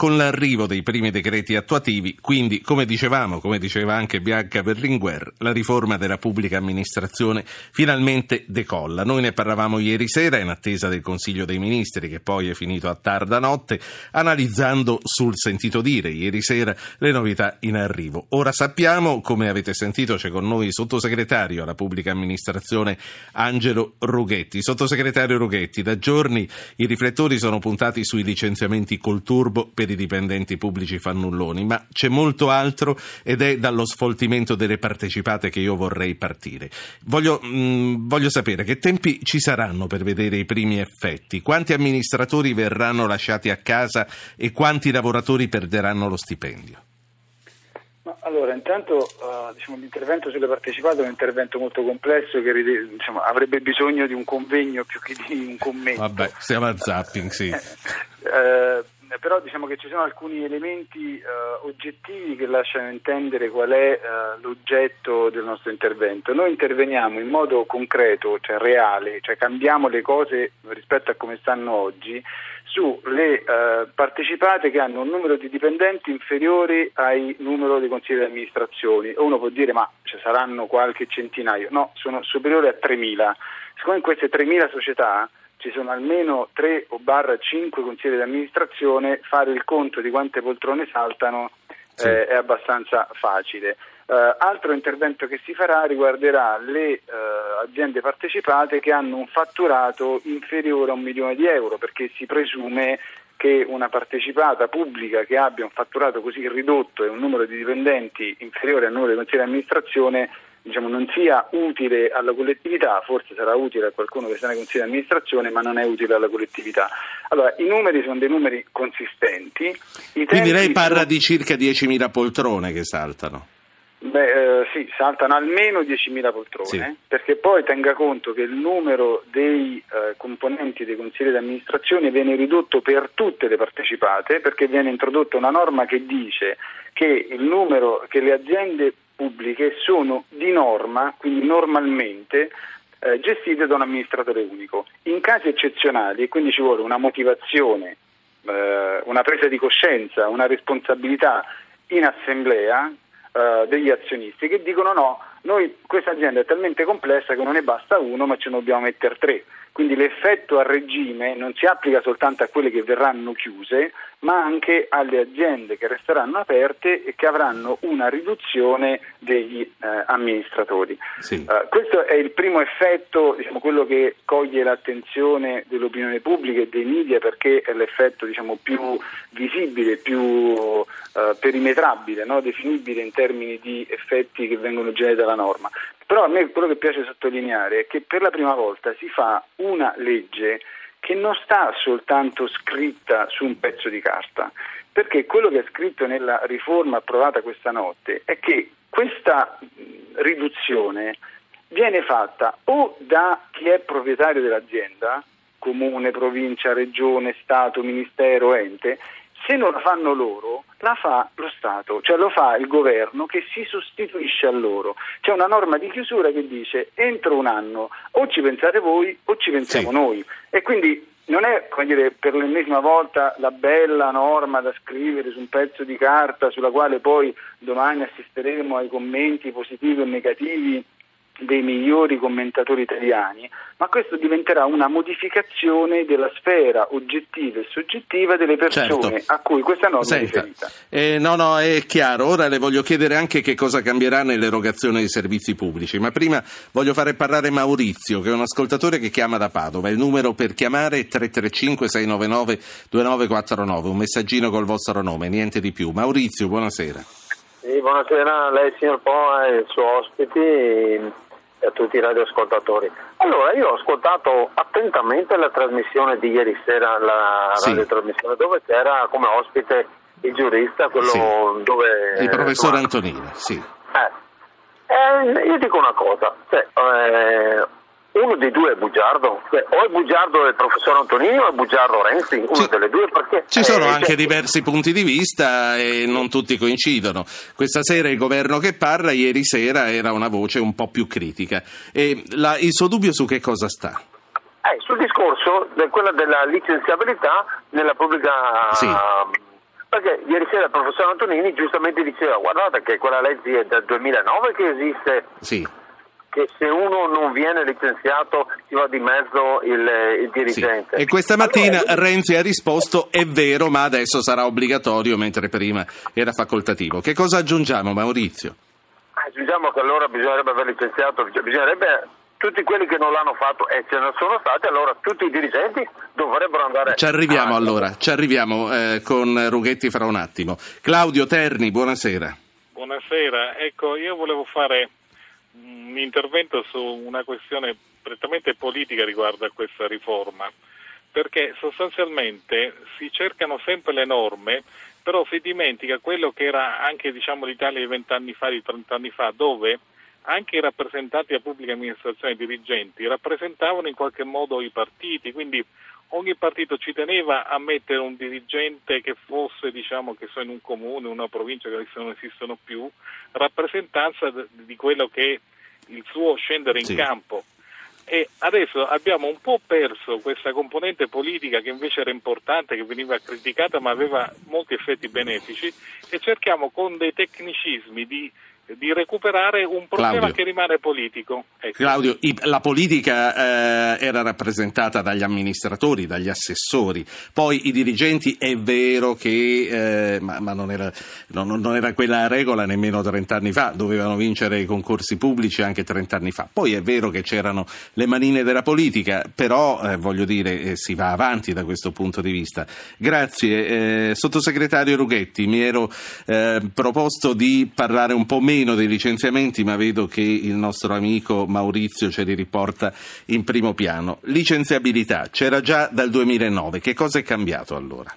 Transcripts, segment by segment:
con l'arrivo dei primi decreti attuativi, quindi come dicevamo, come diceva anche Bianca Berlinguer, la riforma della pubblica amministrazione finalmente decolla. Noi ne parlavamo ieri sera in attesa del Consiglio dei Ministri che poi è finito a tarda notte, analizzando sul sentito dire ieri sera le novità in arrivo. Ora sappiamo, come avete sentito, c'è con noi il sottosegretario alla pubblica amministrazione Angelo Rughetti. Sottosegretario Rughetti, da giorni i riflettori sono puntati sui licenziamenti col turbo per i dipendenti pubblici fannulloni, ma c'è molto altro ed è dallo sfoltimento delle partecipate che io vorrei partire. Voglio, mh, mm, voglio sapere che tempi ci saranno per vedere i primi effetti, quanti amministratori verranno lasciati a casa e quanti lavoratori perderanno lo stipendio. Allora, intanto uh, diciamo, l'intervento sulle partecipate è un intervento molto complesso che diciamo, avrebbe bisogno di un convegno più che di un commento. Vabbè, stiamo a zapping, sì. uh, però diciamo che ci sono alcuni elementi uh, oggettivi che lasciano intendere qual è uh, l'oggetto del nostro intervento. Noi interveniamo in modo concreto, cioè reale, cioè cambiamo le cose rispetto a come stanno oggi sulle uh, partecipate che hanno un numero di dipendenti inferiore al numero dei consigli di amministrazione. Uno può dire ma ci saranno qualche centinaio, no, sono superiori a 3.000. Siccome in queste 3.000 società ci sono almeno 3 o barra 5 consigli di amministrazione, fare il conto di quante poltrone saltano sì. eh, è abbastanza facile. Uh, altro intervento che si farà riguarderà le uh, aziende partecipate che hanno un fatturato inferiore a un milione di euro perché si presume che una partecipata pubblica che abbia un fatturato così ridotto e un numero di dipendenti inferiore al numero dei consigli di amministrazione diciamo, non sia utile alla collettività, forse sarà utile a qualcuno che sta nei consigli di amministrazione, ma non è utile alla collettività. Allora, i numeri sono dei numeri consistenti. Quindi lei parla sono... di circa 10.000 poltrone che saltano. Beh, eh, sì, saltano almeno 10.000 poltrone, sì. perché poi tenga conto che il numero dei eh, componenti dei consigli di amministrazione viene ridotto per tutte le partecipate, perché viene introdotta una norma che dice che il numero che le aziende pubbliche sono di norma, quindi normalmente, eh, gestite da un amministratore unico. In casi eccezionali, e quindi ci vuole una motivazione, eh, una presa di coscienza, una responsabilità in assemblea eh, degli azionisti che dicono no, noi questa azienda è talmente complessa che non ne basta uno, ma ce ne dobbiamo mettere tre. Quindi l'effetto a regime non si applica soltanto a quelle che verranno chiuse, ma anche alle aziende che resteranno aperte e che avranno una riduzione degli eh, amministratori. Sì. Uh, questo è il primo effetto, diciamo, quello che coglie l'attenzione dell'opinione pubblica e dei media perché è l'effetto diciamo, più visibile, più uh, perimetrabile, no? definibile in termini di effetti che vengono generati dalla norma. Però a me quello che piace sottolineare è che per la prima volta si fa una legge che non sta soltanto scritta su un pezzo di carta, perché quello che è scritto nella riforma approvata questa notte è che questa riduzione viene fatta o da chi è proprietario dell'azienda, comune, provincia, regione, Stato, Ministero, ente, se non la fanno loro, la fa lo Stato, cioè lo fa il governo che si sostituisce a loro. C'è una norma di chiusura che dice entro un anno o ci pensate voi o ci pensiamo sì. noi. E quindi non è dire, per l'ennesima volta la bella norma da scrivere su un pezzo di carta sulla quale poi domani assisteremo ai commenti positivi o negativi dei migliori commentatori italiani, ma questo diventerà una modificazione della sfera oggettiva e soggettiva delle persone certo. a cui questa norma Senta, è riferita. Eh, no, no, è chiaro. Ora le voglio chiedere anche che cosa cambierà nell'erogazione dei servizi pubblici, ma prima voglio fare parlare Maurizio, che è un ascoltatore che chiama da Padova. Il numero per chiamare è 335-699-2949, un messaggino col vostro nome, niente di più. Maurizio, buonasera. Sì, buonasera a lei signor Po e ai suoi ospiti e a tutti i radioascoltatori. Allora, io ho ascoltato attentamente la trasmissione di ieri sera, la sì. radiotrasmissione, dove c'era come ospite il giurista, quello sì. dove... Il professor Antonini, sì. Eh. Eh, io dico una cosa, cioè, eh, uno dei due è bugiardo, cioè, o è bugiardo il professor Antonini o è bugiardo Renzi, uno ci, delle due perché... Ci sono eh, anche cioè, diversi punti di vista e non tutti coincidono. Questa sera il governo che parla, ieri sera era una voce un po' più critica. E la, il suo dubbio su che cosa sta? Eh, sul discorso di quella della licenziabilità nella pubblica... Sì Perché ieri sera il professor Antonini giustamente diceva guardate che quella legge è del 2009 che esiste. Sì che se uno non viene licenziato ci va di mezzo il, il dirigente. Sì. E questa mattina allora, Renzi ha risposto è vero ma adesso sarà obbligatorio mentre prima era facoltativo. Che cosa aggiungiamo Maurizio? Aggiungiamo che allora bisognerebbe aver licenziato, bisognerebbe tutti quelli che non l'hanno fatto e ce ne sono stati, allora tutti i dirigenti dovrebbero andare. Ci arriviamo a... allora, ci arriviamo eh, con Rughetti fra un attimo. Claudio Terni, buonasera. Buonasera, ecco io volevo fare un intervento su una questione prettamente politica riguardo a questa riforma, perché sostanzialmente si cercano sempre le norme, però si dimentica quello che era anche diciamo, l'Italia di vent'anni fa, di trent'anni fa, dove anche i rappresentanti della pubblica amministrazione, i dirigenti, rappresentavano in qualche modo i partiti, quindi ogni partito ci teneva a mettere un dirigente che fosse, diciamo, che so in un comune, una provincia che adesso non esistono più, rappresentanza di quello che il suo scendere in sì. campo. E adesso abbiamo un po' perso questa componente politica che invece era importante, che veniva criticata ma aveva molti effetti benefici e cerchiamo con dei tecnicismi di di recuperare un problema Claudio. che rimane politico. Ecco. Claudio, la politica eh, era rappresentata dagli amministratori, dagli assessori, poi i dirigenti è vero che, eh, ma, ma non, era, non, non, era, quella regola nemmeno 30 anni fa, dovevano vincere i concorsi pubblici anche 30 anni fa, poi è vero che c'erano le manine della politica, però eh, voglio dire eh, si va avanti da questo punto di vista. Grazie. Eh, sottosegretario Rughetti, mi ero eh, proposto di parlare un po' meno meno dei licenziamenti, ma vedo che il nostro amico Maurizio ce li riporta in primo piano. Licenziabilità c'era già dal 2009, che cosa è cambiato allora?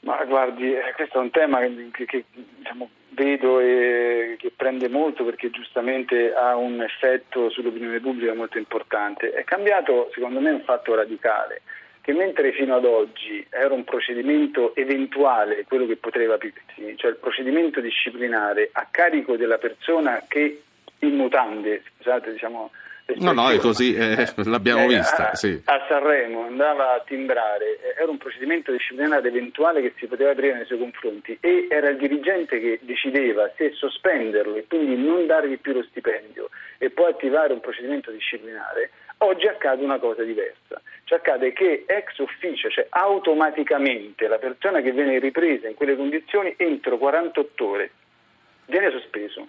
Ma guardi, eh, questo è un tema che, che diciamo, vedo e che prende molto perché giustamente ha un effetto sull'opinione pubblica molto importante. È cambiato secondo me un fatto radicale che mentre fino ad oggi era un procedimento eventuale, quello che poteva aprirsi, cioè il procedimento disciplinare a carico della persona che in mutande, scusate, diciamo No, no, è così, eh, l'abbiamo eh, vista. A, sì. a, Sanremo andava a timbrare, era un procedimento disciplinare eventuale che si poteva aprire nei suoi confronti e era il dirigente che decideva se sospenderlo e quindi non dargli più lo stipendio e poi attivare un procedimento disciplinare. Oggi accade una cosa diversa, cioè accade che ex ufficio, cioè automaticamente la persona che viene ripresa in quelle condizioni entro 48 ore viene sospeso,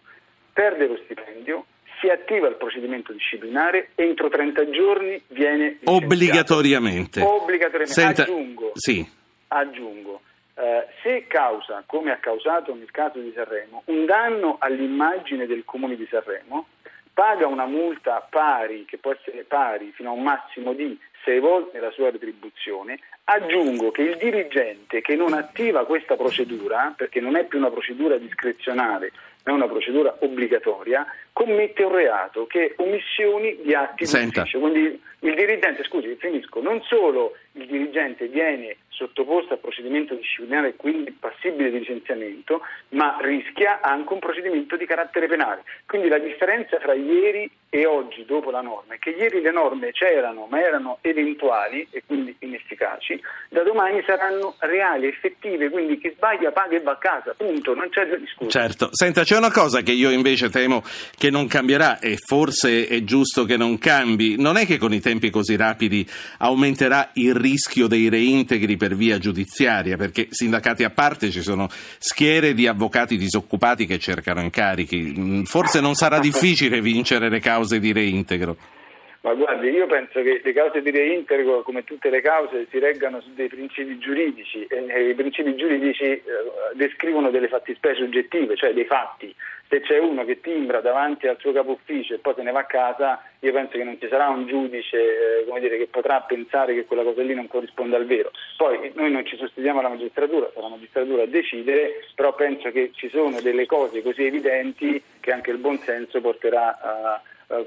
perde lo stipendio, si attiva il procedimento disciplinare, entro 30 giorni viene obbligatoriamente. Obbligatoriamente. Senta... Aggiungo, sì. aggiungo eh, se causa, come ha causato nel caso di Sanremo, un danno all'immagine del comune di Sanremo, paga una multa pari, che può essere pari fino a un massimo di sei volte la sua retribuzione, aggiungo che il dirigente che non attiva questa procedura, perché non è più una procedura discrezionale, è una procedura obbligatoria, commette un reato che è omissioni di atti Senta. d'ufficio. Quindi il dirigente, scusi, finisco, non solo il dirigente viene sottoposto a procedimento disciplinare e quindi passibile di licenziamento, ma rischia anche un procedimento di carattere penale. Quindi la differenza tra ieri e oggi, dopo la norma, è che ieri le norme c'erano, ma erano eventuali e quindi inefficaci, da domani saranno reali, effettive, quindi chi sbaglia paga e va a casa, punto, non c'è discussione. Certo, senta, c'è una cosa che io invece temo che non cambierà e forse è giusto che non cambi, non è che con i tempi così rapidi aumenterà il rischio dei reintegri per via giudiziaria, perché sindacati a parte ci sono schiere di avvocati disoccupati che cercano incarichi, forse non sarà difficile vincere le cause di reintegro. Ma guardi, io penso che le cause di reintegro, come tutte le cause, si reggano su dei principi giuridici e i principi giuridici eh, descrivono delle fattispecie oggettive, cioè dei fatti. Se c'è uno che timbra davanti al suo capo ufficio e poi se ne va a casa, io penso che non ci sarà un giudice eh, dire, che potrà pensare che quella cosa lì non corrisponda al vero. Poi noi non ci sostituiamo alla magistratura, sarà la magistratura a decidere, però penso che ci sono delle cose così evidenti che anche il buonsenso porterà a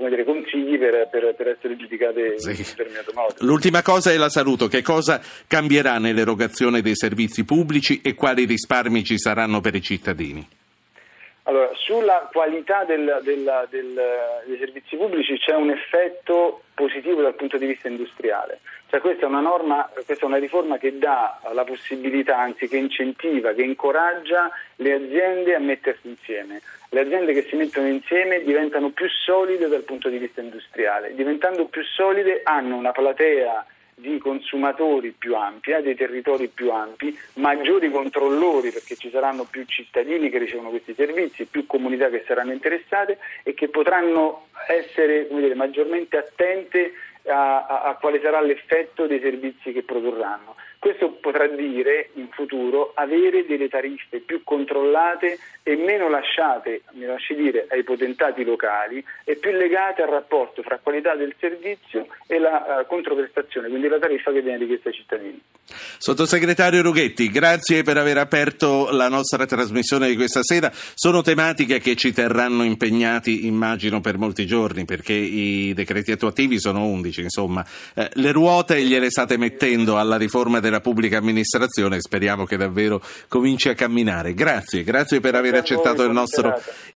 dire, consigli per, per, per, essere giudicate sì. in determinato modo. L'ultima cosa è la saluto. Che cosa cambierà nell'erogazione dei servizi pubblici e quali risparmi ci saranno per i cittadini? Allora, sulla qualità del, del, del, dei servizi pubblici c'è un effetto positivo dal punto di vista industriale. Cioè, questa, è una norma, questa è una riforma che dà la possibilità, anzi che incentiva, che incoraggia le aziende a mettersi insieme. Le aziende che si mettono insieme diventano più solide dal punto di vista industriale. Diventando più solide hanno una platea di consumatori più ampia, dei territori più ampi, maggiori controllori perché ci saranno più cittadini che ricevono questi servizi, più comunità che saranno interessate e che potranno essere dire, maggiormente attente a, a, quale sarà l'effetto dei servizi che produrranno. Questo potrà dire in futuro avere delle tariffe più controllate e meno lasciate, mi lasci dire, ai potentati locali e più legate al rapporto fra qualità del servizio e la uh, controprestazione, quindi la tariffa che viene richiesta ai cittadini. Sottosegretario Rughetti, grazie per aver aperto la nostra trasmissione di questa sera. Sono tematiche che ci terranno impegnati, immagino, per molti giorni, perché i decreti attuativi sono 11, insomma. Eh, le ruote gliele state mettendo alla riforma della pubblica amministrazione, speriamo che davvero cominci a camminare. Grazie, grazie per aver accettato il nostro